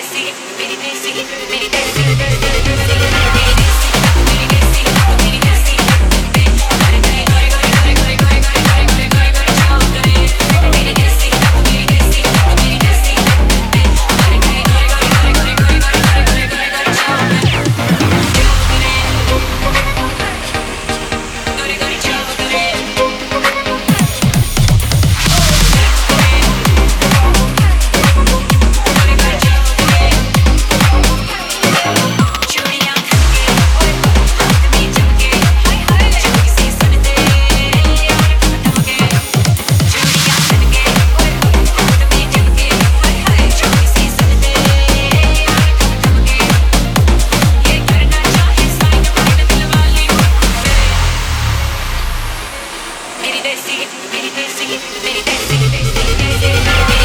desi, beni desi, beni desi, beni desi, beni desi. they see it they see it they see it they see it they see it they see it